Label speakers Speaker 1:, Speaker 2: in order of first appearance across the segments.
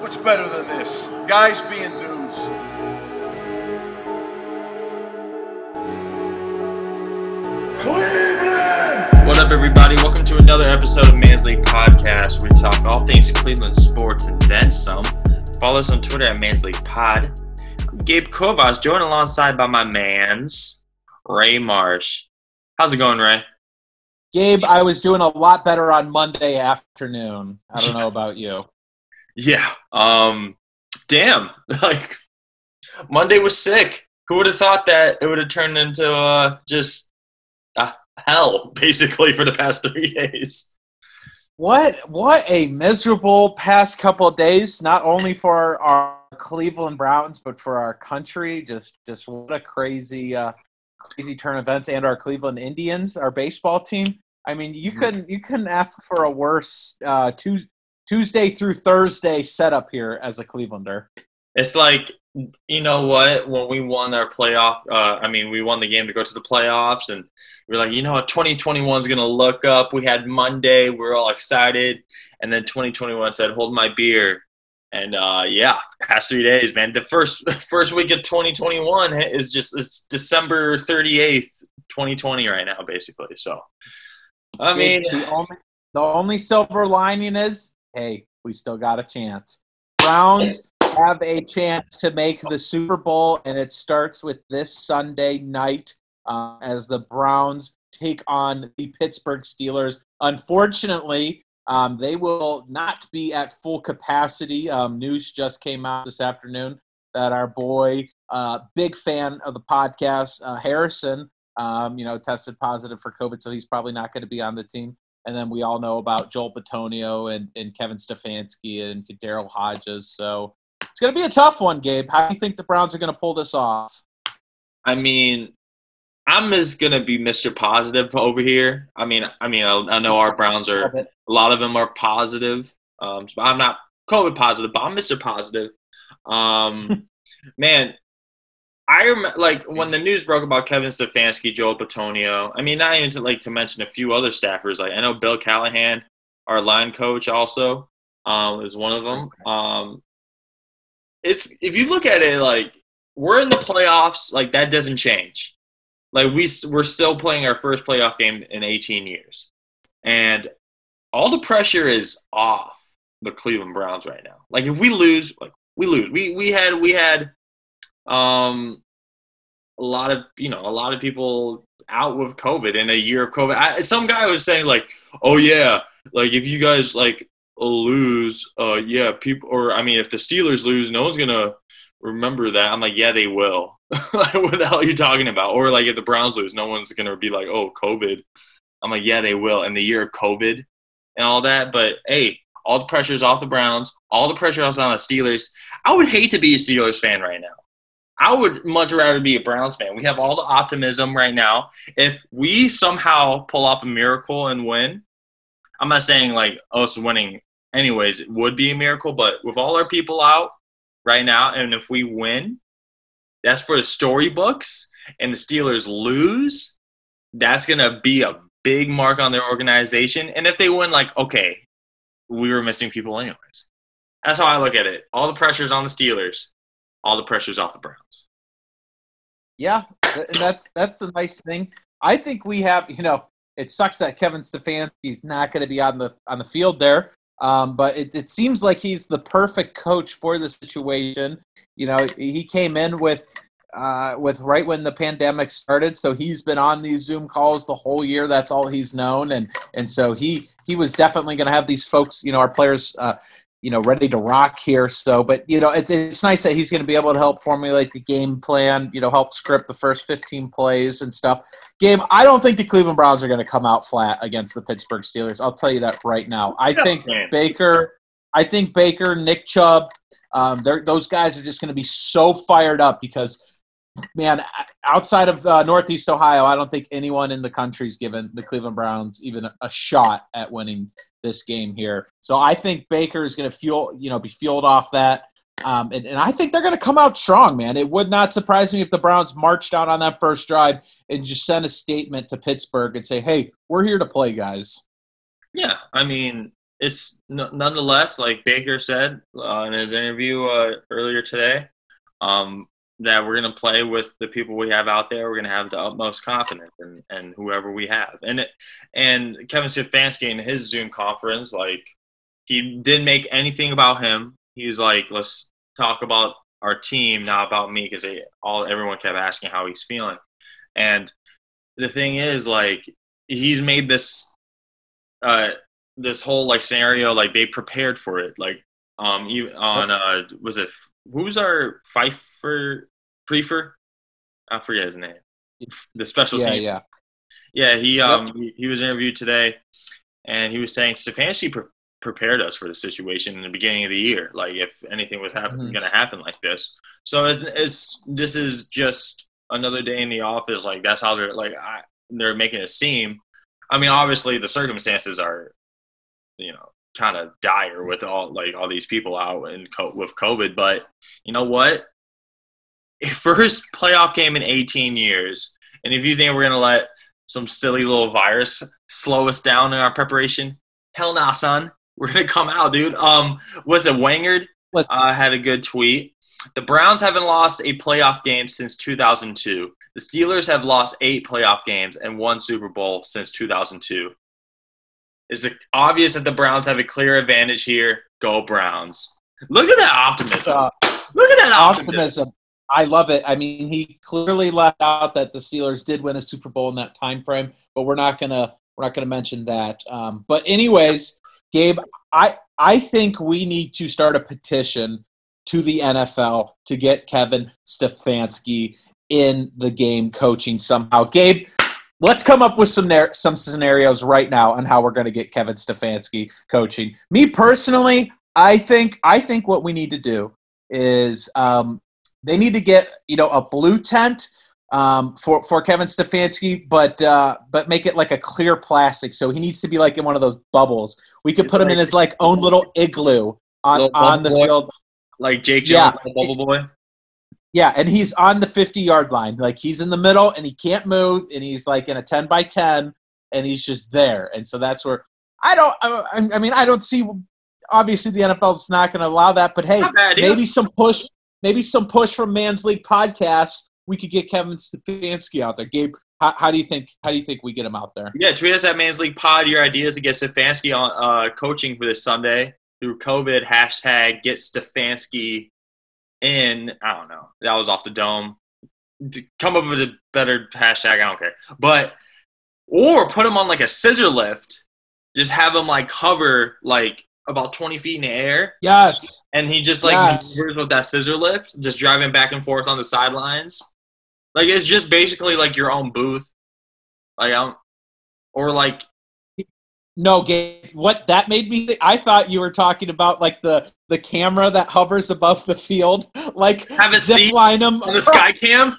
Speaker 1: What's better than this? Guys being dudes. Cleveland!
Speaker 2: What up, everybody? Welcome to another episode of Man's League Podcast. We talk all things Cleveland sports and then some. Follow us on Twitter at Man's League Pod. I'm Gabe Kovas, joined alongside by my man's Ray Marsh. How's it going, Ray?
Speaker 3: Gabe, I was doing a lot better on Monday afternoon. I don't know about you.
Speaker 2: Yeah. Um. Damn. Like Monday was sick. Who would have thought that it would have turned into uh, just uh, hell, basically, for the past three days?
Speaker 3: What what a miserable past couple of days, not only for our Cleveland Browns, but for our country. Just just what a crazy uh, crazy turn of events, and our Cleveland Indians, our baseball team. I mean, you couldn't you couldn't ask for a worse uh, Tuesday, Tuesday through Thursday setup here as a Clevelander.
Speaker 2: It's like you know what? When we won our playoff, uh, I mean, we won the game to go to the playoffs, and we are like, you know what? 2021 is going to look up. We had Monday, we are all excited, and then 2021 said, "Hold my beer." And uh, yeah, past three days, man. The first first week of 2021 is just it's December 38th, 2020, right now, basically. So, I mean,
Speaker 3: the only the only silver lining is, hey, we still got a chance. Browns have a chance to make the Super Bowl, and it starts with this Sunday night uh, as the Browns take on the Pittsburgh Steelers. Unfortunately, um, they will not be at full capacity. Um, news just came out this afternoon that our boy, uh, big fan of the podcast, uh, Harrison, um, you know, tested positive for COVID, so he's probably not going to be on the team. And then we all know about Joel Bitonio and, and Kevin Stefanski and Daryl Hodges. So it's going to be a tough one, Gabe. How do you think the Browns are going to pull this off?
Speaker 2: I mean, I'm just going to be Mr. Positive over here. I mean, I mean, I, I know our Browns are a lot of them are positive. Um, so I'm not COVID positive, but I'm Mr. Positive. Um, man, I remember like when the news broke about Kevin Stefanski, Joel Bitonio. I mean, not even to like to mention a few other staffers. Like I know Bill Callahan, our line coach, also um, is one of them. Um, it's if you look at it like we're in the playoffs, like that doesn't change. Like we we're still playing our first playoff game in 18 years, and all the pressure is off the Cleveland Browns right now. Like if we lose, like we lose. We we had we had um a lot of you know a lot of people out with COVID in a year of COVID. I, some guy was saying like, oh yeah, like if you guys like lose, uh, yeah, people, or I mean, if the Steelers lose, no one's gonna remember that. I'm like, yeah, they will. like, what the hell are you talking about? Or like, if the Browns lose, no one's gonna be like, oh, COVID. I'm like, yeah, they will. In the year of COVID and all that, but hey, all the pressure's off the Browns. All the pressure is on the Steelers. I would hate to be a Steelers fan right now. I would much rather be a Browns fan. We have all the optimism right now. If we somehow pull off a miracle and win, I'm not saying like us winning anyways, it would be a miracle. But with all our people out right now, and if we win, that's for the storybooks, and the Steelers lose, that's gonna be a big mark on their organization. And if they win, like, okay, we were missing people anyways. That's how I look at it. All the pressure's on the Steelers, all the pressure's off the Browns.
Speaker 3: Yeah, that's that's a nice thing. I think we have, you know, it sucks that Kevin Stefanski's not going to be on the on the field there. Um, but it, it seems like he's the perfect coach for the situation. You know, he came in with uh, with right when the pandemic started, so he's been on these Zoom calls the whole year. That's all he's known, and and so he he was definitely going to have these folks, you know, our players, uh, you know, ready to rock here. So, but you know, it's it's nice that he's going to be able to help formulate the game plan. You know, help script the first 15 plays and stuff. Game. I don't think the Cleveland Browns are going to come out flat against the Pittsburgh Steelers. I'll tell you that right now. I think Baker. I think Baker, Nick Chubb, um, those guys are just going to be so fired up because man, outside of uh, Northeast Ohio, I don't think anyone in the country's given the Cleveland Browns even a, a shot at winning this game here. So I think Baker is going to fuel, you know, be fueled off that. Um, and, and I think they're going to come out strong, man. It would not surprise me if the Browns marched out on that first drive and just sent a statement to Pittsburgh and say, "Hey, we're here to play, guys."
Speaker 2: Yeah, I mean, it's n- nonetheless like Baker said uh, in his interview uh, earlier today. Um, that we're going to play with the people we have out there. We're going to have the utmost confidence in, in whoever we have. And it, and Kevin Stefanski in his Zoom conference, like he didn't make anything about him. He was like, let's talk about our team, not about me, because all everyone kept asking how he's feeling. And the thing is, like, he's made this uh, this whole like scenario like they prepared for it. Like, um, you on uh, was it who's our Pfeiffer Priefer? I forget his name. The special
Speaker 3: yeah,
Speaker 2: team.
Speaker 3: Yeah,
Speaker 2: yeah. He um yep. he, he, was interviewed today, and he was saying Stefanski pre- prepared us for the situation in the beginning of the year. Like if anything was happen- mm-hmm. going to happen like this. So as, as this is just another day in the office, like that's how they're like I, they're making it seem. I mean, obviously the circumstances are, you know, kind of dire with all like all these people out and co- with COVID. But you know what? First playoff game in 18 years, and if you think we're gonna let some silly little virus slow us down in our preparation, hell nah, son. We're gonna come out, dude. Um, was it Wangard? Uh, had a good tweet. The Browns haven't lost a playoff game since 2002. The Steelers have lost eight playoff games and one Super Bowl since 2002. Is it obvious that the Browns have a clear advantage here? Go Browns! Look at that optimism. Uh, Look at that optimism. optimism.
Speaker 3: I love it. I mean, he clearly left out that the Steelers did win a Super Bowl in that time frame, but we're not gonna we're not gonna mention that. Um, but anyways, Gabe, I I think we need to start a petition to the NFL to get Kevin Stefanski in the game coaching somehow. Gabe, let's come up with some some scenarios right now on how we're going to get Kevin Stefanski coaching. Me personally, I think I think what we need to do is um, they need to get you know a blue tent um, for for Kevin Stefanski, but uh, but make it like a clear plastic. So he needs to be like in one of those bubbles. We could put him in his like own little igloo on on the
Speaker 2: boy.
Speaker 3: field,
Speaker 2: like Jake Jones, yeah. bubble boy.
Speaker 3: Yeah, and he's on the 50 yard line. Like he's in the middle and he can't move and he's like in a 10 by 10 and he's just there. And so that's where I don't, I, I mean, I don't see, obviously the NFL is not going to allow that, but hey, maybe some push, maybe some push from Man's League podcast. We could get Kevin Stefanski out there. Gabe, how, how, do you think? How do you think we get him out there?
Speaker 2: Yeah, tweet us at Man's League Pod your ideas to get Stefanski on uh, coaching for this Sunday through COVID. Hashtag get Stefanski in I don't know. That was off the dome. Come up with a better hashtag. I don't care. But or put him on like a scissor lift. Just have him like hover like about 20 feet in the air.
Speaker 3: Yes.
Speaker 2: And he just like yes. with that scissor lift, just driving back and forth on the sidelines. Like it's just basically like your own booth. Like I'm, or like
Speaker 3: no, Gabe. What that made me think, I thought you were talking about like the the camera that hovers above the field, like
Speaker 2: have a zip line them on the sky cam.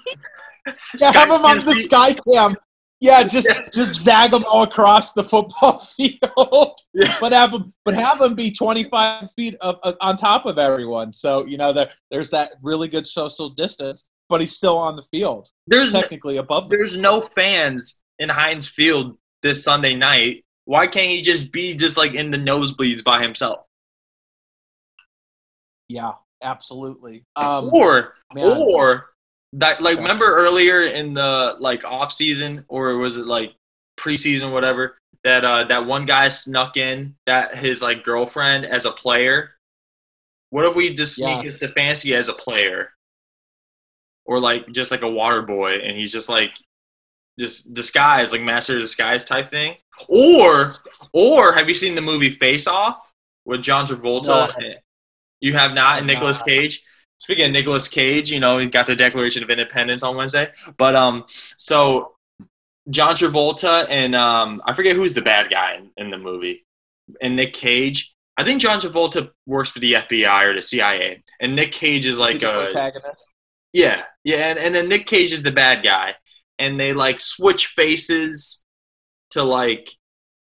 Speaker 3: yeah, sky have them on the sky cam. Yeah, just yes. just zag them all across the football field. Yeah. But have them, but have them be 25 feet of, of, on top of everyone. So you know there there's that really good social distance, but he's still on the field.
Speaker 2: There's
Speaker 3: technically no, above.
Speaker 2: There's no fans in Heinz Field this Sunday night why can't he just be just like in the nosebleeds by himself?
Speaker 3: Yeah, absolutely. Um,
Speaker 2: or man. or that like remember earlier in the like off season or was it like preseason whatever that uh that one guy snuck in that his like girlfriend as a player. What if we just sneak yeah. his Stefanski as a player? Or like just like a water boy and he's just like just disguise, like master disguise type thing. Or, or have you seen the movie Face Off with John Travolta? No, you have not, and Nicolas Cage. Speaking of Nicolas Cage, you know he got the Declaration of Independence on Wednesday, but um, so John Travolta and um, I forget who's the bad guy in, in the movie, and Nick Cage. I think John Travolta works for the FBI or the CIA, and Nick Cage is like a
Speaker 3: protagonist.
Speaker 2: Yeah, yeah, and, and then Nick Cage is the bad guy, and they like switch faces to like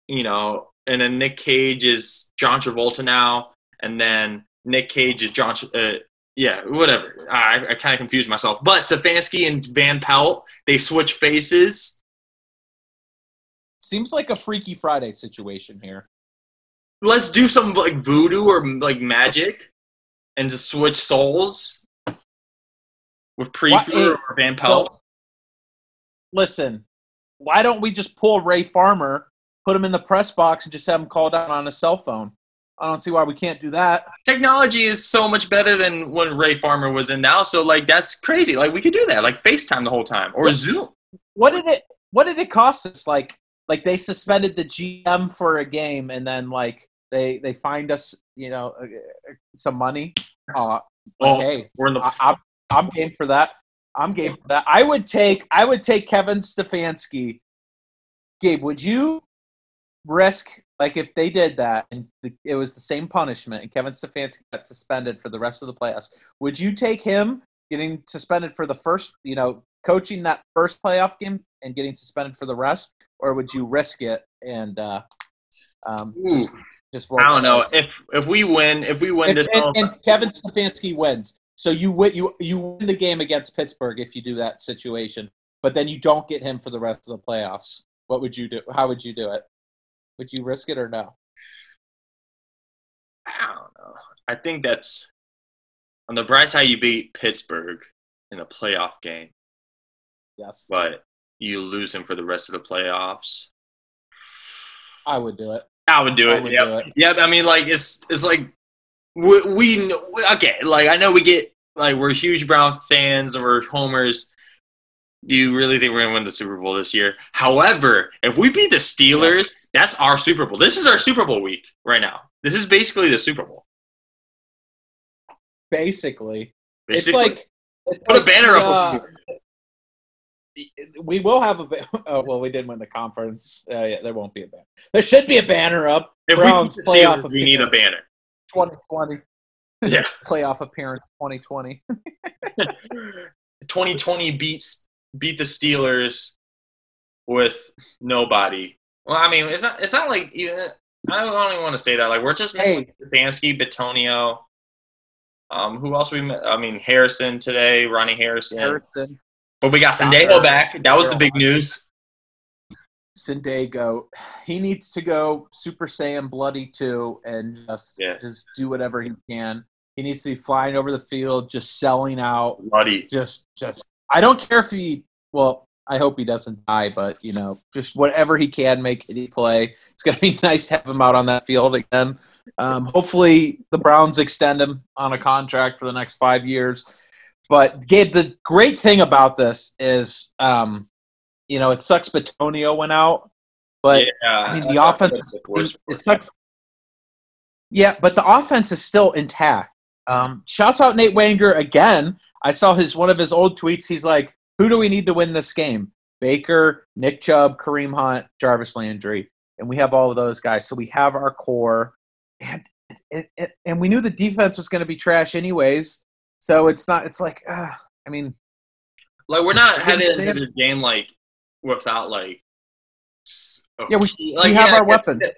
Speaker 2: you know and then nick cage is john travolta now. And then nick cage is john uh, yeah whatever i, I kind of confused myself but stefanski and van pelt they switch faces
Speaker 3: seems like a freaky friday situation here
Speaker 2: let's do some like voodoo or like magic, and just switch souls with Priefer or Van Pelt.
Speaker 3: So, listen, why don't we just pull Ray Farmer, put him in the press box, and just have him call down on a cell phone? I don't see why we can't do that.
Speaker 2: Technology is so much better than when Ray Farmer was in now. So like that's crazy. Like we could do that, like FaceTime the whole time or Zoom.
Speaker 3: What did it? What did it cost us? Like, like they suspended the GM for a game, and then like they they find us, you know, uh, uh, some money. Uh,
Speaker 2: Oh,
Speaker 3: hey,
Speaker 2: we're in the
Speaker 3: I, I'm I'm game for that. I'm game for that. I would take I would take Kevin Stefanski. Gabe, would you risk like if they did that and the, it was the same punishment and Kevin Stefanski got suspended for the rest of the playoffs? Would you take him getting suspended for the first, you know, coaching that first playoff game and getting suspended for the rest, or would you risk it and uh, um, just, just
Speaker 2: I don't know if if we win if we win
Speaker 3: and,
Speaker 2: this.
Speaker 3: and, and Kevin Stefanski wins. So you win you you win the game against Pittsburgh if you do that situation, but then you don't get him for the rest of the playoffs. What would you do? How would you do it? Would you risk it or no?
Speaker 2: I don't know. I think that's on the bright side. You beat Pittsburgh in a playoff game,
Speaker 3: Yes,
Speaker 2: but you lose him for the rest of the playoffs.
Speaker 3: I would do it.
Speaker 2: I would do
Speaker 3: I
Speaker 2: it.
Speaker 3: would
Speaker 2: Yep.
Speaker 3: do it.
Speaker 2: Yep. I mean, like it's it's like we, we okay. Like I know we get like we're huge Brown fans and we're homers. Do you really think we're gonna win the Super Bowl this year? However, if we beat the Steelers, that's our Super Bowl. This is our Super Bowl week right now. This is basically the Super Bowl.
Speaker 3: Basically,
Speaker 2: Basically.
Speaker 3: it's like it's
Speaker 2: Put a
Speaker 3: like,
Speaker 2: banner up
Speaker 3: uh,
Speaker 2: over
Speaker 3: we will have a. Ba- oh well, we didn't win the conference. Uh, yeah, there won't be a banner. There should be a banner up.
Speaker 2: if
Speaker 3: Browns
Speaker 2: we
Speaker 3: playoff
Speaker 2: Steelers, we need a banner.
Speaker 3: 2020
Speaker 2: Yeah.
Speaker 3: playoff appearance 2020.
Speaker 2: 2020 beats beat the Steelers with nobody. Well, I mean, it's not. It's not like even. I don't even want to say that. Like we're just missing Stefanski, Bitonio. Um, who else we? met? I mean, Harrison today, Ronnie Harrison.
Speaker 3: Harrison,
Speaker 2: But we got
Speaker 3: Doctor-
Speaker 2: back. That was the big news.
Speaker 3: Sendejo, he needs to go Super Saiyan Bloody 2 and just
Speaker 2: Yeah.
Speaker 3: just do whatever he can. He needs to be flying over the field, just selling out,
Speaker 2: Bloody.
Speaker 3: just just. I don't care if he. Well, I hope he doesn't die, but you know, just whatever he can make it play. It's gonna be nice to have him out on that field again. Um, hopefully, the Browns extend him on a contract for the next five years. But Gabe, the great thing about this is, um, you know, it sucks. Bitonio went out, but
Speaker 2: yeah,
Speaker 3: I mean, the offense
Speaker 2: that's
Speaker 3: is,
Speaker 2: the worst
Speaker 3: it sucks. Yeah, but the offense is still intact. Um, shouts out Nate Wanger again. I saw his one of his old tweets. He's like, "Who do we need to win this game? Baker, Nick Chubb, Kareem Hunt, Jarvis Landry, and we have all of those guys. So we have our core, and and, and we knew the defense was going to be trash anyways. So it's not. It's like, uh, I mean,
Speaker 2: Like we're not headed into the game like without like. s- a
Speaker 3: Yeah, we-
Speaker 2: key-
Speaker 3: we have
Speaker 2: yeah,
Speaker 3: our weapons.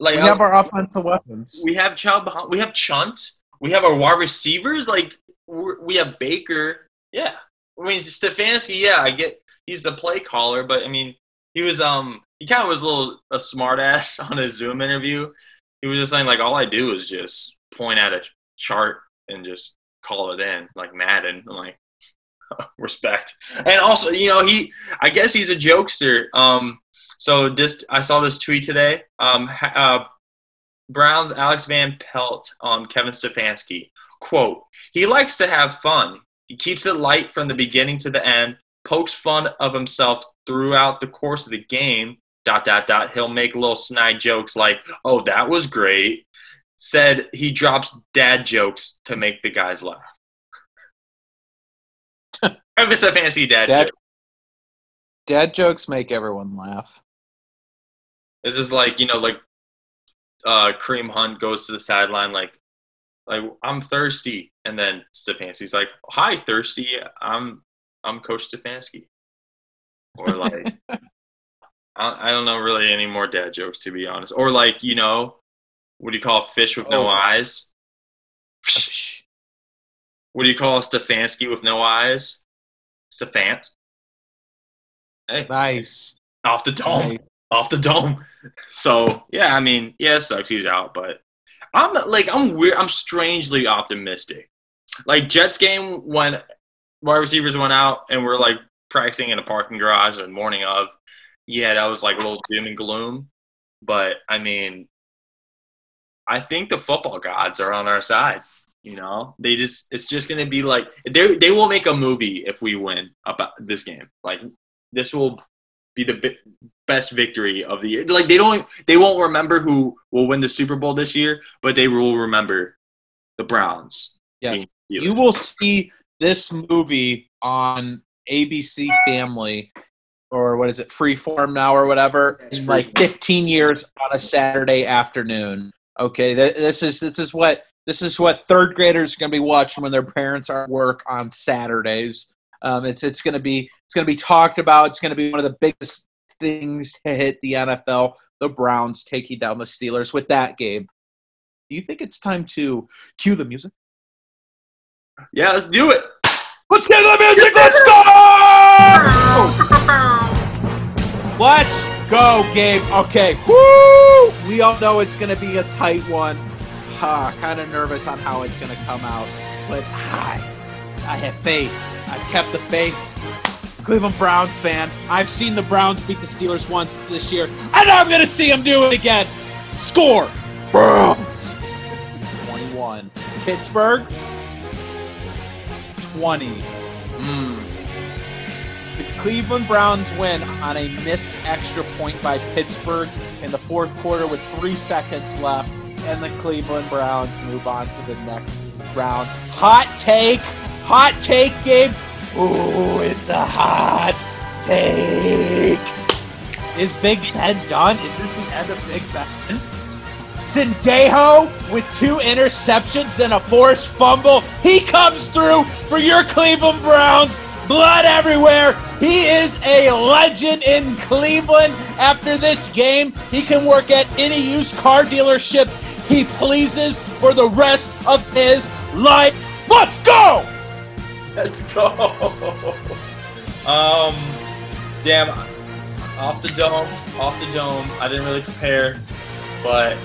Speaker 2: Like
Speaker 3: we have our offensive weapons.
Speaker 2: we have Chubb, we have Chunt, we have our wide receivers. Like we have Baker. Yeah, I mean Stefanski. Yeah, I get he's the play caller, but I mean he was um he kind of was a little a smartass on his Zoom interview. He was just saying like all I do is just point at a chart and just call it in like Madden. I'm like respect. And also, you know, he I guess he's a jokester. Um so just I saw this tweet today. Um uh Browns Alex Van Pelt on Kevin Stefanski. Quote, he likes to have fun. He keeps it light from the beginning to the end, pokes fun of himself throughout the course of the game. Dot dot dot. He'll make little snide jokes like, "Oh, that was great." Said he drops dad jokes to make the guys laugh. Kevin Stefanski dad,
Speaker 3: Dad-
Speaker 2: joke.
Speaker 3: Dad jokes make everyone laugh.
Speaker 2: It's just like you know, like uh, Kareem Hunt goes to the sideline, like, like I'm thirsty, and then Stefanski's like, "Hi, thirsty. I'm I'm Coach Stefanski," or like, I, I don't know really any more dad jokes to be honest, or like you know, what do you call a fish with no
Speaker 3: Oh.
Speaker 2: eyes? What do you call a Stefanski with no eyes? Stefan. Hey,
Speaker 3: Nice.
Speaker 2: off the dome.
Speaker 3: Nice.
Speaker 2: off the dome. So yeah, I mean, yeah, it sucks he's out, but I'm like I'm weird. I'm strangely optimistic. Like Jets game when wide receivers went out and we're like practicing in a parking garage and morning of. Yeah, that was like a little doom and gloom. But I mean, I think the football gods are on our side. You know, they just it's just gonna be like they they will make a movie if we win about this game. Like this will be the best victory of the year. Like they don't they won't remember who will win the Super Bowl this year, but they will remember the Browns.
Speaker 3: Yes, you will see this movie on ABC Family or what is it, Freeform now or whatever, in like 15 years on a Saturday afternoon. Okay, this is this is what this is what third graders are going to be watching when their parents are at work on Saturdays. Um, it's it's going to be it's going to be talked about. It's going to be one of the biggest things to hit the NFL. The Browns taking down the Steelers with that game. Do you think it's time to cue the music?
Speaker 2: Yeah, let's do it.
Speaker 3: Let's get the music. Let's go. Let's go, Gabe. Okay. Woo! We all know it's going to be a tight one. Uh, kind of nervous on how it's going to come out, but I, I have faith. I've kept the faith. Cleveland Browns fan. I've seen the Browns beat the Steelers once this year, and I'm going to see them do it again. Score. Browns. 21. Pittsburgh. 20. Mm. The Cleveland Browns win on a missed extra point by Pittsburgh in the fourth quarter with three seconds left, and the Cleveland Browns move on to the next round. Hot take, hot take, Gabe. Ooh, it's a hot take. Is Big Ben done? Is this the end of Big Ben? Sendejo with two interceptions and a forced fumble. He comes through for your Cleveland Browns. Blood everywhere. He is a legend in Cleveland. After this game, he can work at any used car dealership he pleases for the rest of his life. Let's go!
Speaker 2: Let's go. um, damn, off the dome, off the dome. I didn't really prepare, but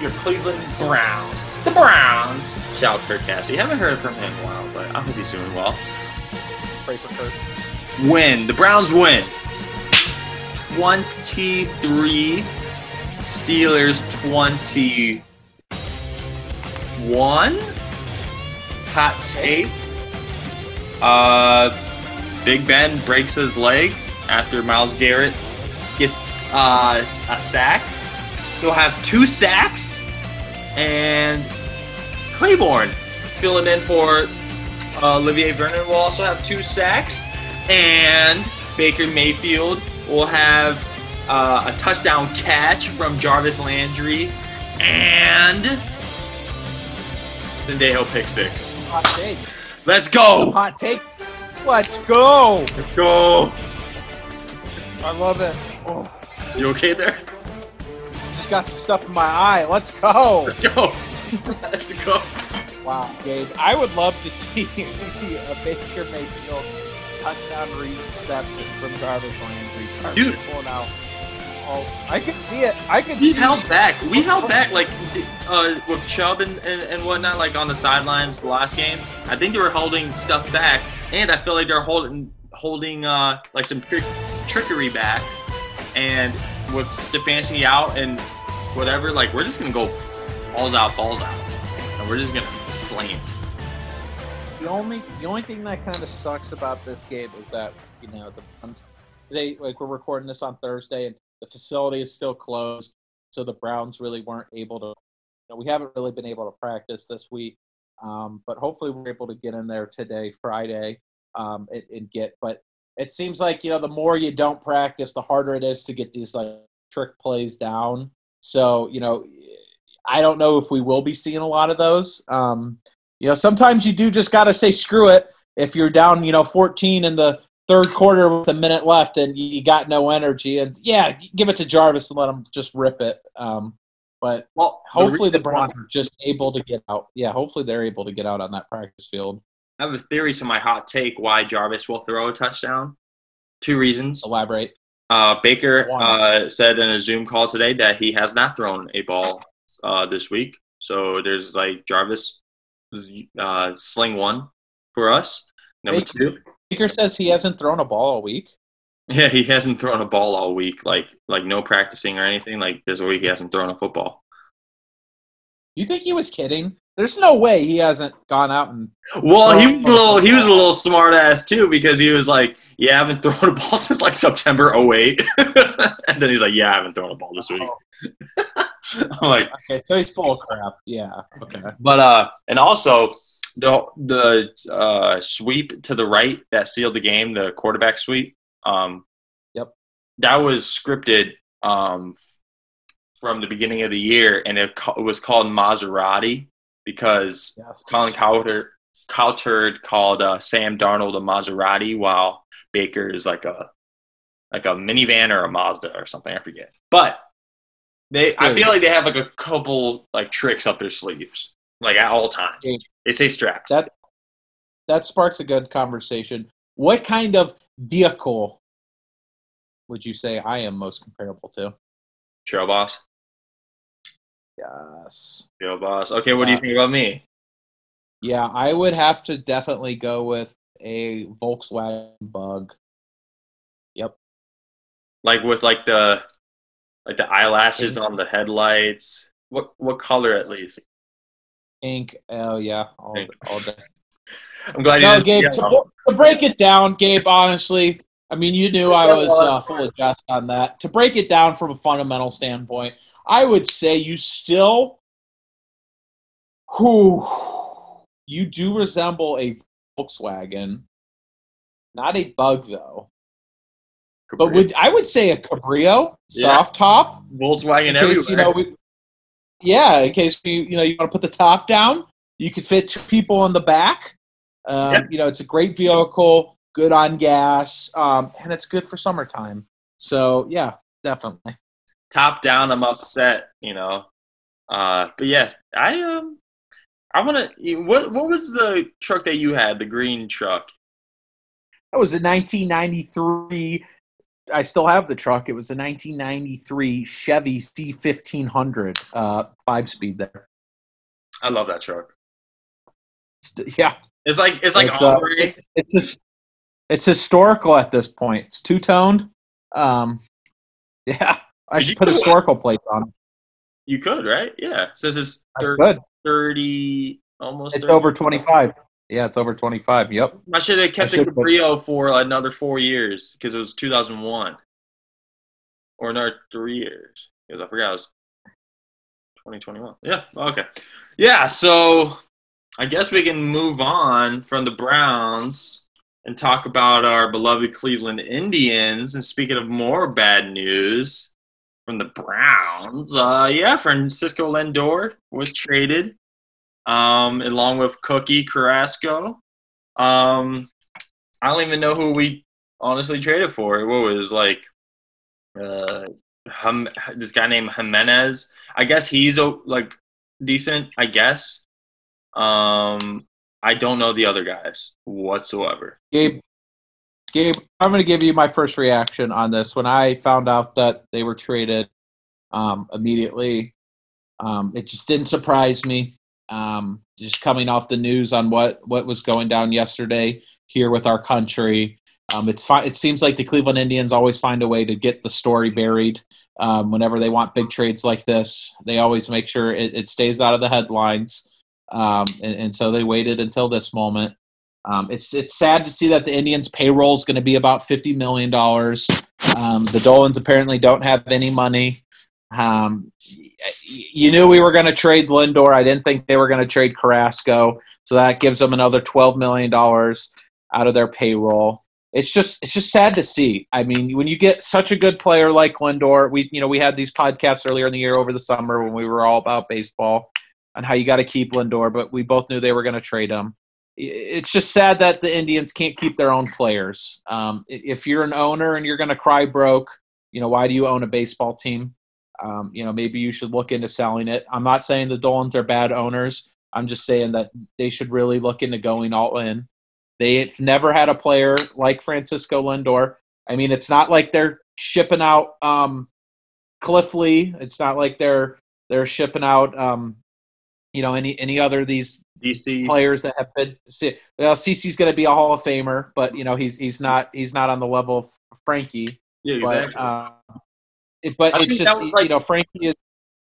Speaker 2: your Cleveland Browns. The Browns. Shout out Kirk Cassidy. Haven't heard from him in a while, but I hope he's doing well.
Speaker 3: Pray for Kirk.
Speaker 2: Win. The Browns win. 23. Steelers 21. Hot tape. Uh, Big Ben breaks his leg after Myles Garrett gets uh, a sack. He'll have two sacks, and Clayborn filling in for uh, Olivier Vernon will also have two sacks, and Baker Mayfield will have uh, a touchdown catch from Jarvis Landry, and Sendejo pick six. Let's go.
Speaker 3: Hot take. Let's go.
Speaker 2: Let's go.
Speaker 3: I love it. Oh.
Speaker 2: You okay there?
Speaker 3: Just got some stuff in my eye. Let's go.
Speaker 2: Let's go. Let's go.
Speaker 3: Wow, Gabe. I would love to see a Baker Mayfield touchdown reception from Jarvis Landry.
Speaker 2: Dude.
Speaker 3: Pulling out. Oh, I can see it. I can
Speaker 2: we
Speaker 3: see
Speaker 2: held back. We held back like uh, with Chubb and, and, and whatnot, like on the sidelines the last game. I think they were holding stuff back, and I feel like they're holding holding uh, like some trick, trickery back. And with Stefanski out and whatever, like we're just gonna go balls out, balls out, and we're just gonna slam.
Speaker 3: The only the only thing that kind of sucks about this game is that you know the today like we're recording this on Thursday and the facility is still closed, so the Browns really weren't able to. You know, we haven't really been able to practice this week, um, but hopefully we're able to get in there today, Friday, um, and, and get. But it seems like you know the more you don't practice, the harder it is to get these like trick plays down. So you know, I don't know if we will be seeing a lot of those. Um, you know, sometimes you do just got to say screw it if you're down, you know, 14 in the third quarter with a minute left and you got no energy. And yeah, give it to Jarvis and let him just rip it. Um, but well, hopefully the, the Browns are just able to get out. Yeah, hopefully they're able to get out on that practice field.
Speaker 2: I have a theory to my hot take why Jarvis will throw a touchdown. Two reasons.
Speaker 3: Elaborate.
Speaker 2: Uh, Baker uh, said in a Zoom call today that he has not thrown a ball uh, this week. So there's like Jarvis uh, sling one for us. Number Baker, two.
Speaker 3: Baker says he hasn't thrown a ball all week.
Speaker 2: Yeah, he hasn't thrown a ball all week. Like like no practicing or anything. Like this week he hasn't thrown a football.
Speaker 3: You think he was kidding? There's no way he hasn't gone out and.
Speaker 2: Well, he was a little. He was a little smart ass too because he was like, "Yeah, I haven't thrown a ball since like September 08. and then he's like, "Yeah, I haven't thrown a ball this week."
Speaker 3: I'm like, okay, so he's full of crap. Yeah, okay.
Speaker 2: But uh, and also the the uh, sweep to the right that sealed the game, the quarterback sweep. Um,
Speaker 3: yep,
Speaker 2: that was scripted um from the beginning of the year, and it, it was called Maserati because yes. Colin Cowherd, Cowherd called uh, Sam Darnold a Maserati, while Baker is like a like a minivan or a Mazda or something. I forget, but they I feel like they have like a couple like tricks up their sleeves, like at all times. They say strapped.
Speaker 3: That that sparks a good conversation. What kind of vehicle would you say I am most comparable to?
Speaker 2: Trail boss.
Speaker 3: Yes.
Speaker 2: Trail boss. Okay, what do you think about me?
Speaker 3: Yeah, I would have to definitely go with a Volkswagen Bug. Yep.
Speaker 2: Like with like the like the eyelashes on the headlights. What what color at least?
Speaker 3: Ink. Oh yeah, all, all day.
Speaker 2: I'm glad you. No,
Speaker 3: Gabe. To, to, break it down, Gabe. Honestly, I mean, you knew I was uh, full of jest on that. To break it down from a fundamental standpoint, I would say you still, who, you do resemble a Volkswagen, not a Bug though. Cabrio. But would I would say a Cabrio, soft yeah. top,
Speaker 2: Volkswagen case, everywhere. You know, we,
Speaker 3: yeah, in case you you know you want to put the top down, you could fit two people in the back. Um, yeah. You know, it's a great vehicle, good on gas, um, and it's good for summertime. So yeah, definitely.
Speaker 2: Top down, I'm upset. You know, uh, but yeah, I um, I want to. What what was the truck that you had? The green truck.
Speaker 3: That was a 1993 I still have the truck. It was a 1993 Chevy C1500 uh, five speed there.
Speaker 2: I love that truck.
Speaker 3: Yeah,
Speaker 2: it's like it's like
Speaker 3: it's, uh, it's, it's, just, it's historical at this point. It's two toned. Um, yeah, I should put historical plates on. It.
Speaker 2: You could, right? Yeah, says it's
Speaker 3: 30,
Speaker 2: 30 almost.
Speaker 3: It's 30. over 25. Yeah, it's over 25. Yep.
Speaker 2: I should have kept the Cabrio for another four years because it was 2001. Or another three years. Because I forgot it was 2021. Yeah, okay. Yeah, so I guess we can move on from the Browns and talk about our beloved Cleveland Indians. And speaking of more bad news from the Browns, uh, yeah, Francisco Lindor was traded um, along with Cookie Carrasco. Um, I don't even know who we honestly traded for. What was like uh, hum, this guy named Giménez? I guess he's like decent. I guess. Um, I don't know the other guys whatsoever.
Speaker 3: Gabe, Gabe, I'm going to give you my first reaction on this. When I found out that they were traded, um, immediately, um, it just didn't surprise me. Um, just coming off the news on what what was going down yesterday here with our country. Um, it's fi- it seems like the Cleveland Indians always find a way to get the story buried. Um, whenever they want big trades like this, they always make sure it, it stays out of the headlines. Um, and, and, so they waited until this moment. Um, it's it's sad to see that the Indians' payroll is going to be about fifty million dollars. Um, the Dolans apparently don't have any money. You knew we were going to trade Lindor. I didn't think they were going to trade Carrasco, so that gives them another twelve million dollars out of their payroll. It's just it's just sad to see. I mean, when you get such a good player like Lindor, we you know we had these podcasts earlier in the year over the summer when we were all about baseball and how you got to keep Lindor, but we both knew they were going to trade him. It's just sad that the Indians can't keep their own players. Um, if you're an owner and you're going to cry broke, you know why do you own a baseball team? Um, you know, maybe you should look into selling it. I'm not saying the Dolans are bad owners. I'm just saying that they should really look into going all in. They've never had a player like Francisco Lindor. I mean, it's not like they're shipping out um, Cliff Lee. It's not like they're they're shipping out um, you know any any other of these
Speaker 2: DC
Speaker 3: players that have been. Well, CC's going to be a Hall of Famer, but you know he's he's not he's not on the level of Frankie.
Speaker 2: Yeah, exactly.
Speaker 3: But, uh, it, but
Speaker 2: I
Speaker 3: it's just
Speaker 2: like-
Speaker 3: you know Frankie is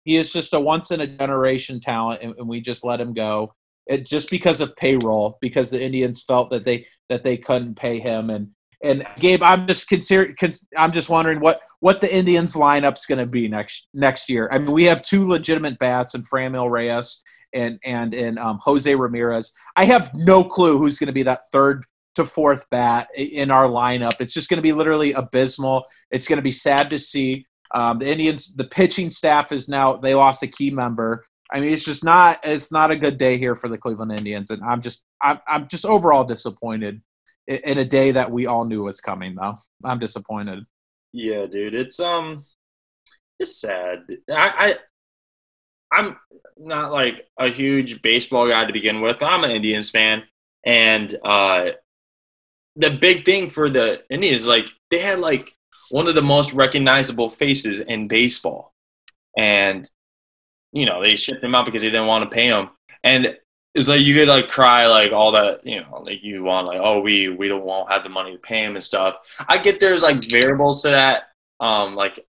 Speaker 3: he is just a once in a generation talent, and, and we just let him go. It just because of payroll, because the Indians felt that they that they couldn't pay him, and and Gabe, I'm just consider, cons- I'm just wondering what what the Indians lineup's going to be next next year. I mean, we have two legitimate bats in Franmil Reyes and and and um, Jose Ramirez. I have no clue who's going to be that third to fourth bat in our lineup. It's just going to be literally abysmal. It's going to be sad to see. Um, the Indians, the pitching staff is now they lost a key member. I mean, it's just not it's not a good day here for the Cleveland Indians, and I'm just I'm I'm just overall disappointed i- in a day that we all knew was coming. Though I'm disappointed.
Speaker 2: Yeah, dude, it's um, it's sad. I, I, I'm not like a huge baseball guy to begin with. I'm an Indians fan, and uh, the big thing for the Indians, like they had like one of the most recognizable faces in baseball, and you know they shipped him out because they didn't want to pay him, and it's like you could like cry like all that you know like you want like oh we we don't won't have the money to pay him and stuff. I get there's like variables to that. Um, like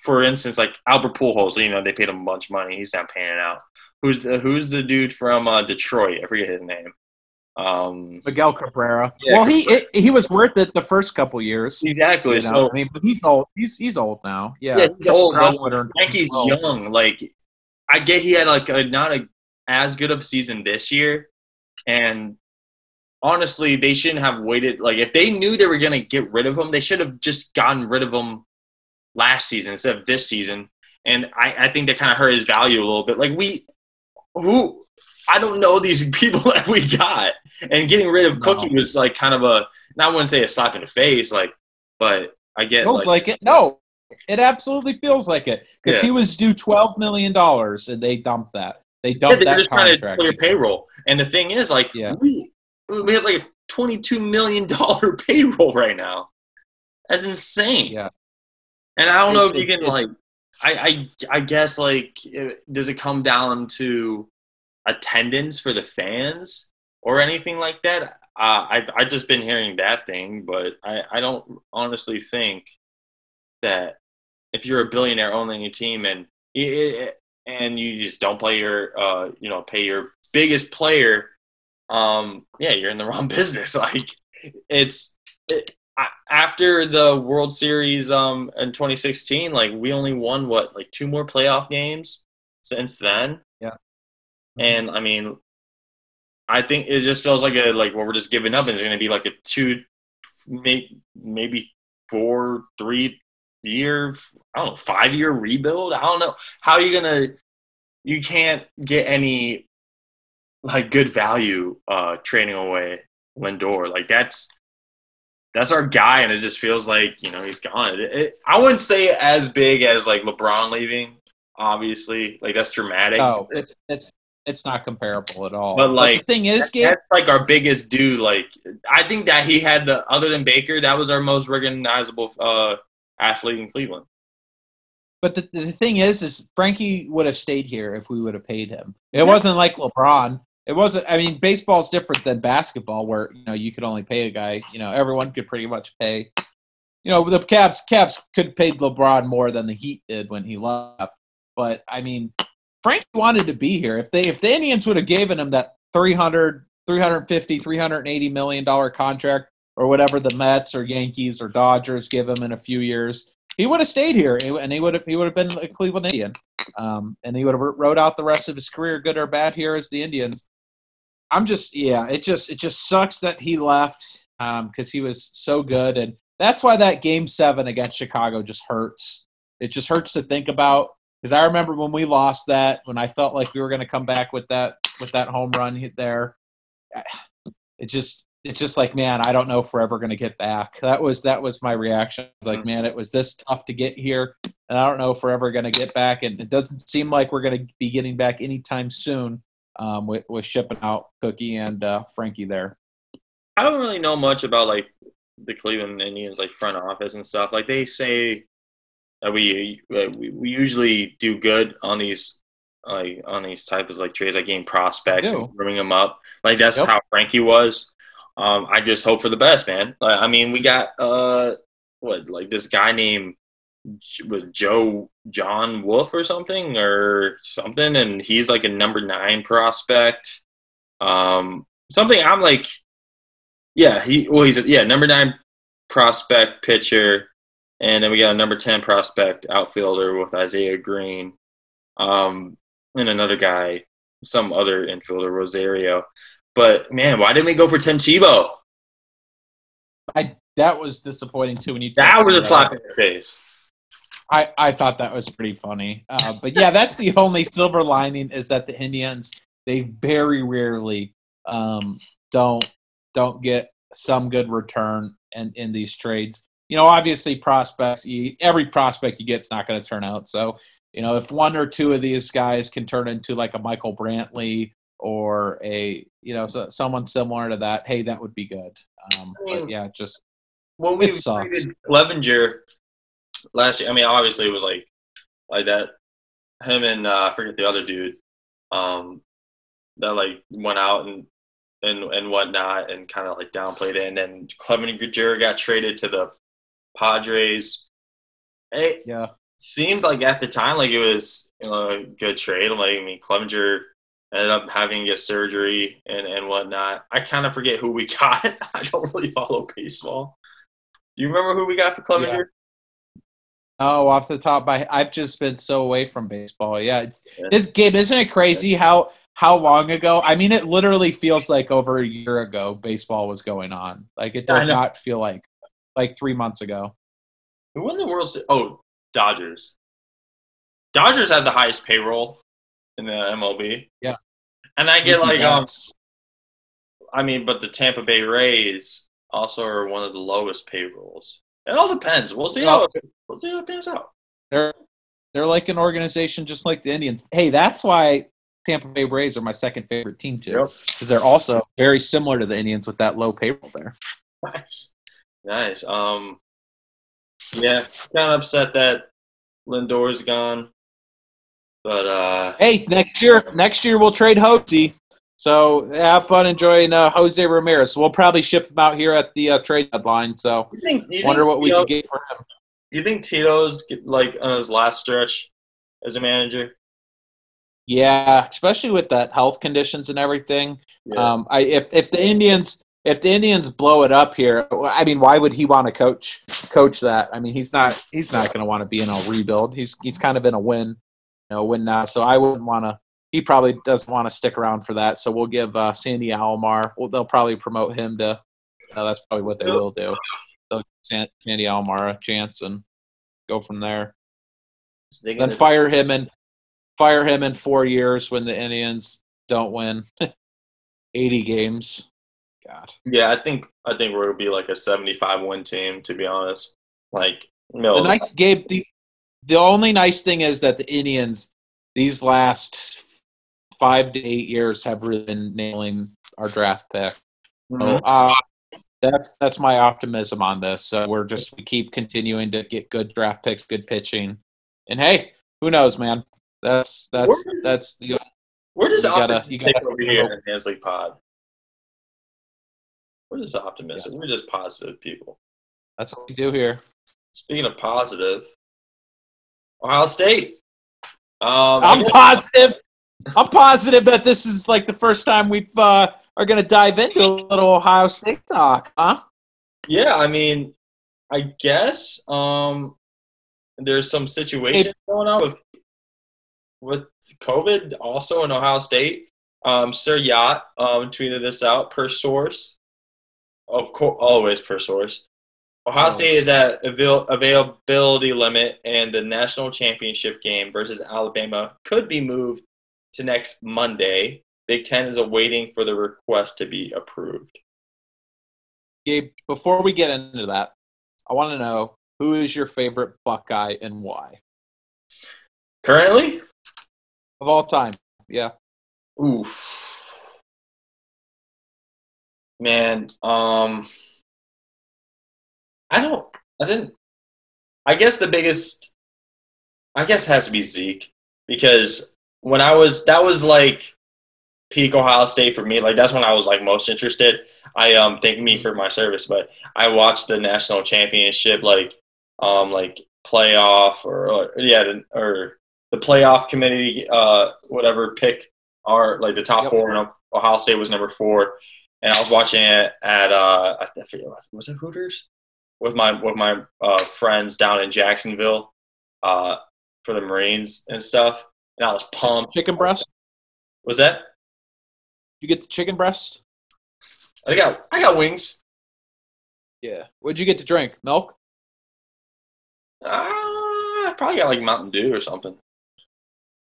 Speaker 2: for instance, like Albert Pujols, you know they paid him a bunch of money. He's not paying it out. Who's the who's the dude from uh, Detroit? I forget his name. Um,
Speaker 3: Miguel Cabrera.
Speaker 2: Yeah,
Speaker 3: well, he he was worth it the first couple years.
Speaker 2: exactly.
Speaker 3: You know?
Speaker 2: So
Speaker 3: I mean, but he's old. He's he's old now. Yeah,
Speaker 2: Yeah, he's old,
Speaker 3: Brown
Speaker 2: but
Speaker 3: would earn
Speaker 2: Frankie's young. Like, I get he had like a not a as good of a season this year, and honestly, they shouldn't have waited. Like, if they knew they were gonna get rid of him, they should have just gotten rid of him last season instead of this season. And I, I think that kind of hurt his value a little bit. Like, we who I don't know these people that we got, and getting rid of
Speaker 3: No.
Speaker 2: Cookie was like kind of a. I wouldn't say a slap in the face, like, but I get
Speaker 3: feels
Speaker 2: like,
Speaker 3: like, it. No, it absolutely feels like it because
Speaker 2: Yeah.
Speaker 3: he was due twelve million dollars and they dumped that. They
Speaker 2: Yeah,
Speaker 3: dumped
Speaker 2: they're
Speaker 3: that
Speaker 2: just trying to
Speaker 3: contract.
Speaker 2: clear payroll. And the thing is, like,
Speaker 3: Yeah.
Speaker 2: we we have like a twenty-two million dollar payroll right now. That's insane.
Speaker 3: Yeah.
Speaker 2: And I don't know if you can like, I, I I guess like, eh, does it come down to attendance for the fans or anything like that? Uh, I've I just been hearing that thing, but I I don't honestly think that if you're a billionaire owning a team and it, and you just don't play your uh you know pay your biggest player um yeah you're in the wrong business like it's it, after the world series um in 2016 like we only won what like two more playoff games since then. And i mean i think it just feels like a like what we're just giving up and it's going to be like a two may, maybe four three year i don't know five year rebuild i don't know how are you gonna you can't get any like good value uh trading away Lindor. Like that's that's our guy, and it just feels like you know he's gone. It, it, I wouldn't say as big as like LeBron leaving. Obviously, like that's dramatic.
Speaker 3: No, it's it's it's not comparable at all.
Speaker 2: But, like,
Speaker 3: the thing is,
Speaker 2: That-
Speaker 3: Gabe,
Speaker 2: that's like our biggest dude. Like I think that he had the other than Baker, that was our most recognizable uh athlete in Cleveland.
Speaker 3: But the, the thing is, is Frankie would have stayed here if we would have paid him. It wasn't like LeBron. It wasn't. I mean, baseball's different than basketball, where you know you could only pay a guy. You know, everyone could pretty much pay. You know, the Cavs Cavs could have paid LeBron more than the Heat did when he left. But I mean, Frank wanted to be here. If they if the Indians would have given him that 300, 350, 380 million dollar contract or whatever the Mets or Yankees or Dodgers give him in a few years, he would have stayed here and he would have he would have been a Cleveland Indian, um, and he would have rode out the rest of his career, good or bad, here as the Indians. I'm just yeah, it just it just sucks that he left because he was so good, and that's why that Game Seven against Chicago just hurts. It just hurts to think about because I remember when we lost that when I felt like we were going to come back with that with that home run hit there. It just it's just like man, I don't know if we're ever going to get back. That was that was my reaction. It's like
Speaker 2: Mhm.
Speaker 3: man, it was this tough to get here, and I don't know if we're ever going to get back. And it doesn't seem like we're going to be getting back anytime soon. Um, with with shipping out Cookie and uh, Frankie there.
Speaker 2: I don't really know much about like the Cleveland Indians like front office and stuff. Like they say we we, we usually do good on these like on these types of like trades, like getting prospects and bringing them up. Like that's yep. how Frankie was. Um, I just hope for the best, man. Like, I mean, we got uh, what like this guy named with Joe John Wolf or something or something, and he's like a number nine prospect. Um, something I'm like, yeah, he well he's a, yeah number nine prospect pitcher, and then we got a number ten prospect outfielder with Isaiah Greene, um, and another guy, some other infielder Rosario. But man, why didn't we go for Tim Tebow?
Speaker 3: I that was disappointing too when you.
Speaker 2: That was a slap in the face.
Speaker 3: I, I thought that was pretty funny. Uh, but yeah, that's the only silver lining is that the Indians they very rarely um, don't don't get some good return in, in these trades. You know, obviously prospects, you, every prospect you get is not going to turn out. So, you know, if one or two of these guys can turn into like a Michael Brantley or a, you know, so, someone similar to that, hey, that would be good. Um, I mean, but yeah, just
Speaker 2: when we traded Clevinger last year, I mean, obviously it was like like that. Him and uh, I forget the other dude um, that like went out and and and whatnot and kind of like downplayed it. And then Clevinger got traded to the Padres. It
Speaker 3: yeah,
Speaker 2: seemed like at the time like it was you know, a good trade. Like I mean, Clevinger ended up having to get surgery and and whatnot. I kind of forget who we got. I don't really follow baseball. Do you remember who we got for Clevinger? Yeah.
Speaker 3: Oh, off the top, I I've just been so away from baseball. Yeah, it's, this game isn't it crazy how how long ago? I mean, it literally feels like over a year ago baseball was going on. Like it does not feel like like three months ago.
Speaker 2: Who won the World Series? Oh, Dodgers. Dodgers have the highest payroll in the MLB.
Speaker 3: Yeah,
Speaker 2: and I get like um, I mean, but the Tampa Bay Rays also are one of the lowest payrolls. It all depends. We'll see well, how we'll see how it pans out.
Speaker 3: They're they're like an organization just like the Indians. Hey, that's why Tampa Bay Rays are my second favorite team too, because yep. they're also very similar to the Indians with that low payroll there.
Speaker 2: Nice, nice. Um, yeah, kind of upset that Lindor's gone, but uh,
Speaker 3: hey, next year, next year we'll trade Hosey. So have fun enjoying uh, Jose Ramirez. We'll probably ship him out here at the uh, trade deadline. So you think, you wonder what we can get for him.
Speaker 2: Do you think Tito's like on his last stretch as a manager?
Speaker 3: Yeah, especially with that health conditions and everything. Yeah. Um, I if if the Indians if the Indians blow it up here, I mean, why would he want to coach coach that? I mean, he's not he's not going to want to be in a rebuild. He's he's kind of in a win, you know, win now. So I wouldn't want to he probably doesn't want to stick around for that. So we'll give uh, Sandy Alomar. Well, they'll probably promote him to. Uh, that's probably what they will do. They'll give Sandy Alomar a chance and go from there. then fire him and fire him in four years when the Indians don't win eighty games. God.
Speaker 2: Yeah, I think I think we're gonna be like a seventy-five win team. To be honest, like
Speaker 3: no. The nice Gabe. The, the only nice thing is that the Indians these last five to eight years have really been nailing our draft pick. Mm-hmm. So, uh, that's that's my optimism on this. So we're just we keep continuing to get good draft picks, good pitching, and hey, who knows, man? That's that's where, that's the.
Speaker 2: Where does you gotta, you gotta, over here in Hansley Pod? Where does optimism? Yeah. We're just positive people.
Speaker 3: That's what we do here.
Speaker 2: Speaking of positive, Ohio State.
Speaker 3: Um, I'm positive. I'm positive that this is like the first time we've uh, are going to dive into a little Ohio State talk, huh?
Speaker 2: Yeah, I mean, I guess um, there's some situation going on with with COVID also in Ohio State. Um, Sir Yacht um, tweeted this out per source, of course, always per source. Ohio oh. State is at avail- availability limit, and the national championship game versus Alabama could be moved to next Monday. Big Ten is awaiting for the request to be approved.
Speaker 3: Gabe, before we get into that, I want to know who is your favorite Buckeye and why?
Speaker 2: Currently?
Speaker 3: Of all time, yeah.
Speaker 2: Oof. Man, um, I don't. I didn't. I guess the biggest. I guess has to be Zeke because when I was that was like peak Ohio State for me. Like that's when I was like most interested. I um thank me for my service, but I watched the national championship like um like playoff or, or yeah or the playoff committee uh whatever pick our like the top
Speaker 3: Yep.
Speaker 2: four and Ohio State was number four, and I was watching it at uh I forget was it Hooters with my with my uh, friends down in Jacksonville uh for the Marines and stuff, and I was pumped.
Speaker 3: Chicken breast?
Speaker 2: Was that?
Speaker 3: Did you get the chicken breast?
Speaker 2: I got I got wings.
Speaker 3: Yeah. What'd you get to drink? Milk?
Speaker 2: Uh, I probably got like Mountain Dew or something.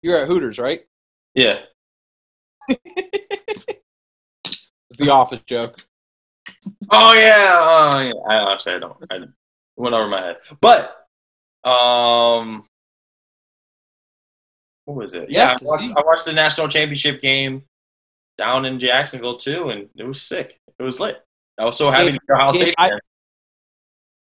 Speaker 3: You're at Hooters, right?
Speaker 2: Yeah.
Speaker 3: The office joke.
Speaker 2: Oh yeah. Oh yeah. I honestly I don't. I it went over my head. But um, what was it?
Speaker 3: Yeah,
Speaker 2: Yeah, I, watched, I watched the national championship game down in Jacksonville too, and it was sick. It was lit. I was so happy
Speaker 3: Gabe-
Speaker 2: to be a Ohio
Speaker 3: Gabe,
Speaker 2: State
Speaker 3: I-.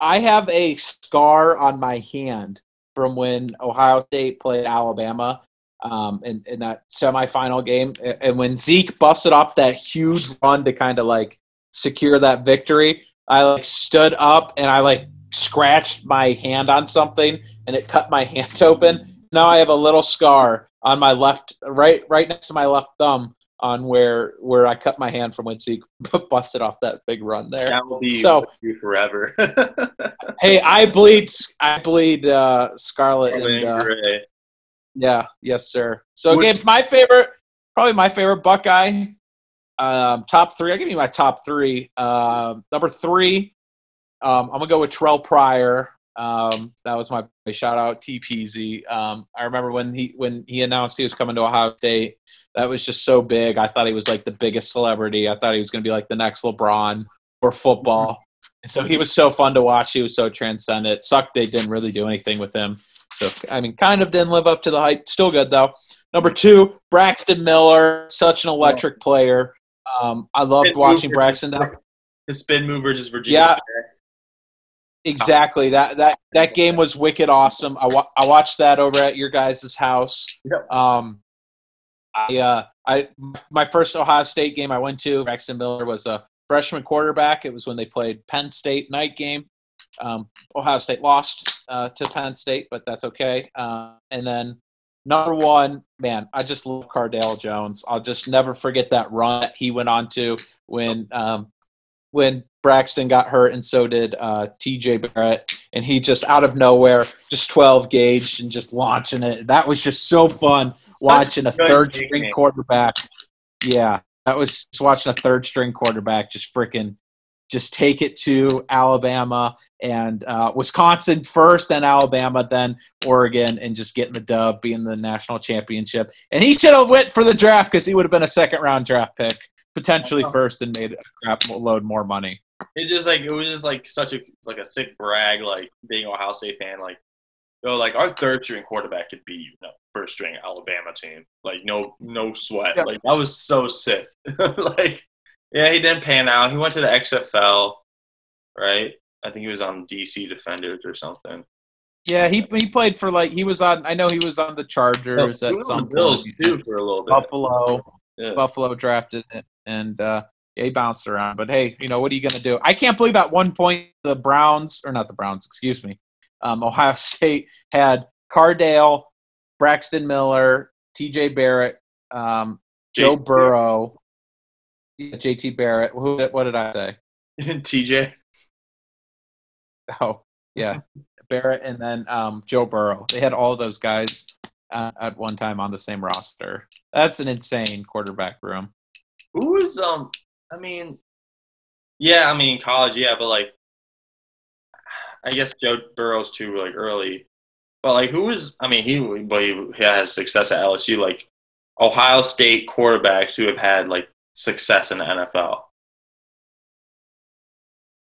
Speaker 3: I have a scar on my hand from when Ohio State played Alabama um, in, in that semifinal game. And when Zeke busted off that huge run to kind of like secure that victory, I like stood up and I like scratched my hand on something and it cut my hand open. Now I have a little scar on my left, right, right next to my left thumb on where where I cut my hand from when Zeke busted off that big run there.
Speaker 2: That will be
Speaker 3: So-
Speaker 2: you forever.
Speaker 3: Hey, I bleed. I bleed uh, Scarlet and uh,
Speaker 2: Gray.
Speaker 3: Yeah, yes, sir. So
Speaker 2: Would-
Speaker 3: again, my favorite, probably my favorite Buckeye. Um, top three. I'll give you my top three. Um, number three, um, I'm gonna go with Terrelle Pryor. Um, that was my, shout out TPZ. Um, I remember when he when he announced he was coming to Ohio State. That was just so big. I thought he was like the biggest celebrity. I thought he was gonna be like the next LeBron for football. And so he was so fun to watch. He was so transcendent. Sucked they didn't really do anything with him. So I mean, kind of didn't live up to the hype. Still good though. Number two, Braxton Miller, such an electric player. Um, I loved watching
Speaker 2: mover,
Speaker 3: Braxton.
Speaker 2: His spin mover just Virginia.
Speaker 3: Yeah. Exactly. That that that game was wicked awesome. I, wa- I watched that over at your guys' house.
Speaker 2: Yep.
Speaker 3: Um, I uh, I my first Ohio State game I went to. Braxton Miller was a freshman quarterback. It was when they played Penn State night game. Um, Ohio State lost uh, to Penn State, but that's okay. Uh, and then number one, man, I just love Cardale Jones. I'll just never forget that run that he went on to when um, when Braxton got hurt, and so did uh, T.J. Barrett, and he just out of nowhere, just 12 gauge and just launching it. That was just so fun watching a third string quarterback. Yeah, that was just watching a third string quarterback just freaking just take it to Alabama and uh, Wisconsin first, then Alabama, then Oregon, and just getting the dub, being the national championship. And he should have went for the draft because he would have been a second round draft pick, potentially first, and made a crap load more money.
Speaker 2: It just like it was just like such a like a sick brag, like being a Ohio State fan, like yo, like our third string quarterback could be you know first string Alabama team, like no no sweat,
Speaker 3: Yeah.
Speaker 2: like that was so sick. like yeah, he didn't pan out. He went to the XFL, right? I think he was on DC Defenders or something.
Speaker 3: Yeah, he he played for like he was on. I know he was on the Chargers
Speaker 2: He
Speaker 3: at some
Speaker 2: the Bills
Speaker 3: point.
Speaker 2: too for a little bit.
Speaker 3: Buffalo.
Speaker 2: Yeah.
Speaker 3: Buffalo drafted it, and uh, yeah, he bounced around. But hey, you know what are you going to do? I can't believe at one point the Browns, or not the Browns, excuse me, um, Ohio State had Cardale, Braxton Miller, T.J. Barrett, um, Joe Burrow, J.T. Barrett. Who? What did I say?
Speaker 2: TJ.
Speaker 3: Oh, yeah, Barrett, and then um, Joe Burrow. They had all those guys uh, at one time on the same roster. That's an insane quarterback room.
Speaker 2: Who was um? I mean, yeah, I mean college, yeah, but like, I guess Joe Burrow's too like early, but like, who was? I mean, he but he, he had success at LSU. Like Ohio State quarterbacks who have had like success in the NFL.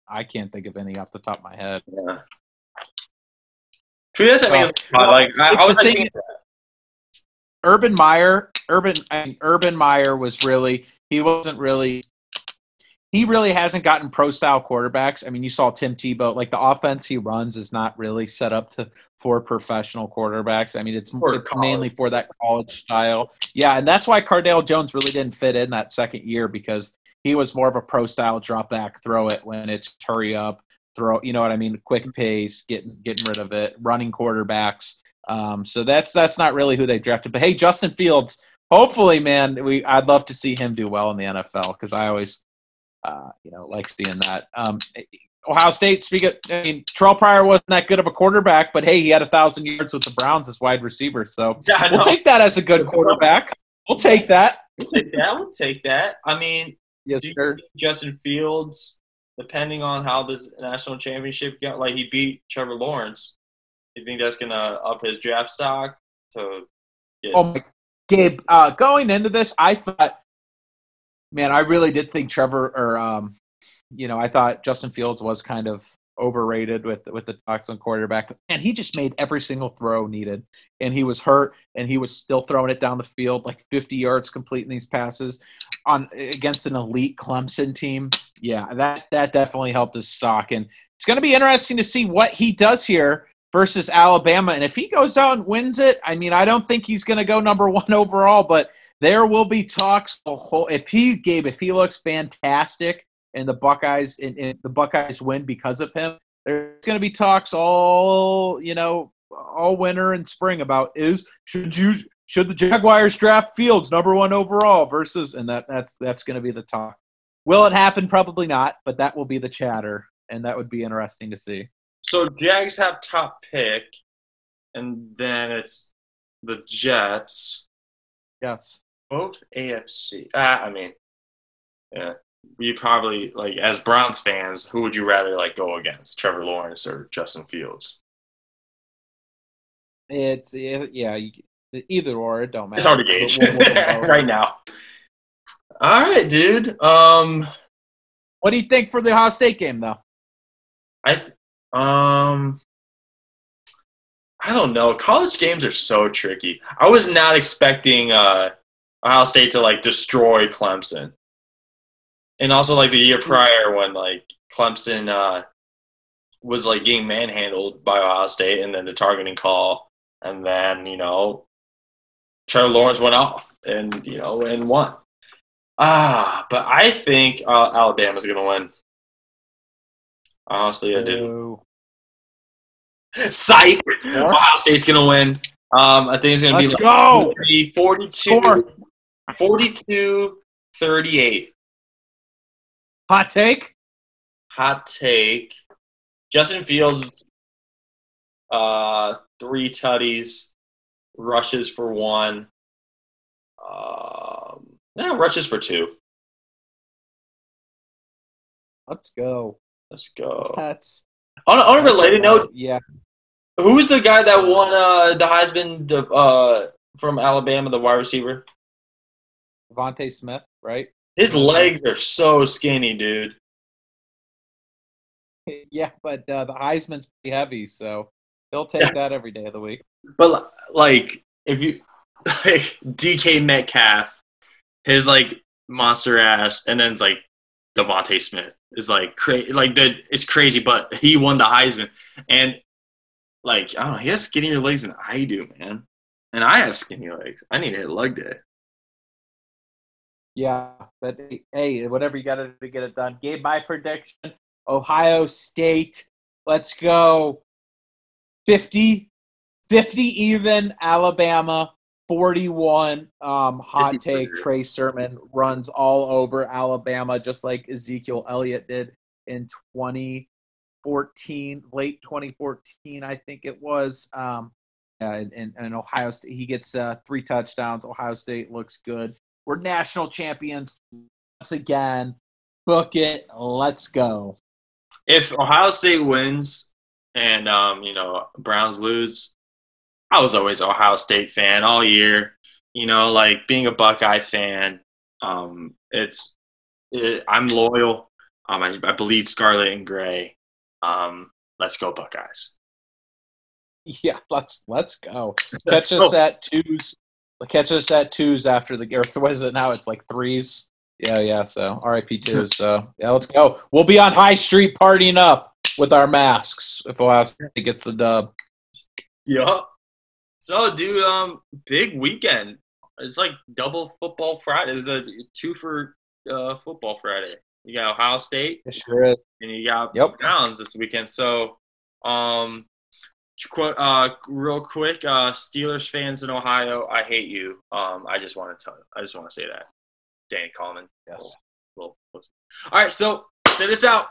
Speaker 3: I can't think of any off the top of my head.
Speaker 2: Yeah. Does I mean, like I, I was thinking,
Speaker 3: Urban Meyer, Urban, I mean, Urban Meyer was really he wasn't really he really hasn't gotten pro style quarterbacks. I mean, you saw Tim Tebow, like the offense he runs is not really set up to for professional quarterbacks. I mean, it's, it's mainly for that college style. Yeah, and that's why Cardale Jones really didn't fit in that second year because he was more of a pro style drop back, throw it when it's hurry up, throw, you know what I mean, quick pace, getting getting rid of it, running quarterbacks. Um, so that's that's not really who they drafted. But hey, Justin Fields, hopefully, man, we I'd love to see him do well in the NFL because I always uh, you know, like seeing that. Um, Ohio State, speak of, I mean, Terrelle Pryor wasn't that good of a quarterback, but hey, he had a thousand yards with the Browns as wide receiver. So yeah, we'll take that as a good quarterback. We'll take that.
Speaker 2: We'll take that. We'll take that. I mean, yes, sir. Justin Fields, depending on how this national championship got, like he beat Trevor Lawrence. You think that's gonna up his draft stock to?
Speaker 3: Get- oh my, Gabe. Uh, going into this, I thought man, I really did think Trevor or um, you know, I thought Justin Fields was kind of overrated with with the talks on quarterback, and he just made every single throw needed. And he was hurt, and he was still throwing it down the field like 50 yards completing these passes on against an elite Clemson team. Yeah, that that definitely helped his stock, and it's going to be interesting to see what he does here versus Alabama. And if he goes out and wins it, I mean, I don't think he's going to go number one overall, but there will be talks. the Whole, if he gave if he looks fantastic and the Buckeyes and, and the Buckeyes win because of him, there's going to be talks all you know all winter and spring about is should you should the Jaguars draft Fields number one overall versus and that that's that's going to be the talk. Will it happen? Probably not, but that will be the chatter, and that would be interesting to see.
Speaker 2: So Jags have top pick, and then it's the Jets.
Speaker 3: Yes
Speaker 2: both AFC. Uh, I mean, yeah, we probably like as Browns fans, who would you rather like go against, Trevor Lawrence or Justin Fields?
Speaker 3: It's yeah, either or. It don't matter.
Speaker 2: It's hard to gauge we'll, we'll right now. All right, dude. Um,
Speaker 3: what do you think for the Ohio State game, though?
Speaker 2: I th- um. I don't know. College games are so tricky. I was not expecting uh, Ohio State to like destroy Clemson. And also like the year prior when like Clemson uh, was like getting manhandled by Ohio State and then the targeting call and then, you know, Trevor Lawrence went off and, you know, and won. Ah, but I think uh, Alabama's to win. Honestly, I do. Psych! Ohio State's to win. Um, I think it's going to be like
Speaker 3: go!
Speaker 2: 42. Score. 42 38.
Speaker 3: Hot take?
Speaker 2: Hot take. Justin Fields, uh, three tutties, rushes for one. Um, yeah, rushes for two.
Speaker 3: Let's go.
Speaker 2: Let's go.
Speaker 3: That's
Speaker 2: on, on a related note.
Speaker 3: Yeah.
Speaker 2: Who's the guy that won uh, the Heisman uh, from Alabama, the wide receiver?
Speaker 3: DeVonta Smith, right?
Speaker 2: His legs are so skinny, dude.
Speaker 3: Yeah, but uh, the Heisman's pretty heavy, so he'll take yeah. that every day of the week.
Speaker 2: But like, if you like DK Metcalf, his like monster ass, and then it's like DeVonta Smith is like crazy. Like the it's crazy, but he won the Heisman, and like I don't know, he has skinnier legs than I do, man. And I have skinny legs. I need to hit leg day.
Speaker 3: Yeah, but hey, whatever you got to do to get it done. Gave my prediction: Ohio State. Let's go. 50, 50 even. Alabama 41. Um, hot take: Trey Sermon runs all over Alabama, just like Ezekiel Elliott did in 2014, late 2014, I think it was. Um, uh, and, and Ohio State, he gets uh, three touchdowns. Ohio State looks good. We're national champions once again. Book it. Let's go.
Speaker 2: If Ohio State wins and um, you know Browns lose, I was always an Ohio State fan all year. You know, like being a Buckeye fan, um, it's it, I'm loyal. Um, I, I bleed scarlet and gray. Um, let's go Buckeyes.
Speaker 3: Yeah, let's let's go. Catch let's us go. at twos catch us at twos after the or what is it now? It's like threes. Yeah, yeah. So RIP twos. So yeah, let's go. We'll be on High Street partying up with our masks if Ohio State gets the dub.
Speaker 2: Yup. So, dude, um, big weekend. It's like double football Friday. It's a two for uh, football Friday. You got Ohio State.
Speaker 3: It sure is.
Speaker 2: And you got
Speaker 3: yep.
Speaker 2: Browns this weekend. So, um, uh, real quick, uh, Steelers fans in Ohio, I hate you. Um, I just want to tell. I just want to say that, Danny Coleman.
Speaker 3: Yes.
Speaker 2: Little, little. All right, so send us out.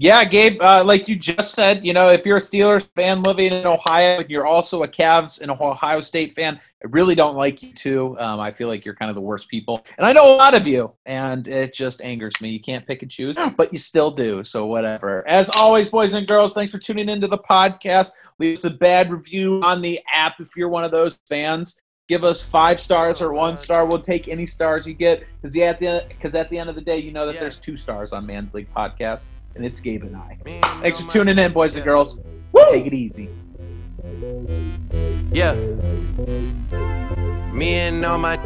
Speaker 3: Yeah, Gabe, uh, like you just said, you know, if you're a Steelers fan living in Ohio and you're also a Cavs and Ohio State fan, I really don't like you too. Um, I feel like you're kind of the worst people. And I know a lot of you, and it just angers me. You can't pick and choose, but you still do. So, whatever. As always, boys and girls, thanks for tuning into the podcast. Leave us a bad review on the app if you're one of those fans give us five stars or one star. We'll take any stars you get because yeah, at the because at the end of the day, you know that yeah. there's two stars on Man's League podcast and it's Gabe and I. Thanks for tuning in, boys and girls. Woo! Take it easy.
Speaker 4: Yeah. Me and all my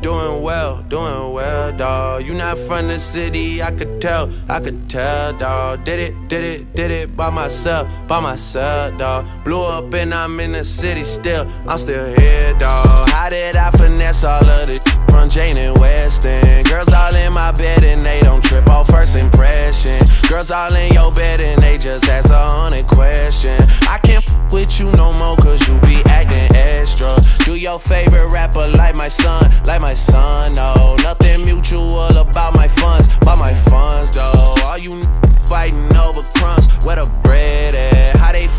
Speaker 4: doing well, doing well, dawg. You not from the city, I could tell, I could tell, dawg. Did it, did it, did it by myself, by myself, dawg. Blew up and I'm in the city still, I'm still here, dawg. How did I finesse all of this from Jane and Weston? Girls all in my bed and they don't trip off first impression. Girls all in your bed and they just ask a hundred question. I can't with you no more cause you be acting extra. Do your favorite rapper like my son, like my son, no. Nothing mutual about my funds, about my funds, though. All you fighting over crumbs, where the bread at?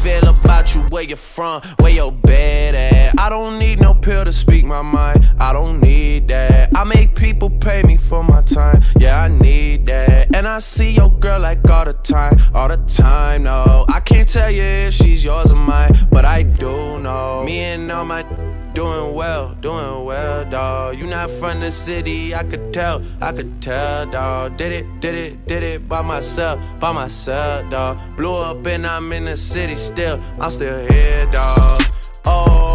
Speaker 4: Feel about you, where you from, where your bed at? I don't need no pill to speak my mind, I don't need that. I make people pay me for my time, yeah, I need that. And I see your girl like all the time, all the time, no. I can't tell you if she's yours or mine, but I do know. Me and all my doing well, doing well, dawg. You not from the city, I could tell, I could tell, dawg. Did it, did it, did it by myself, by myself, dawg. Blew up and I'm in the city still, I'm still here, dawg. Oh.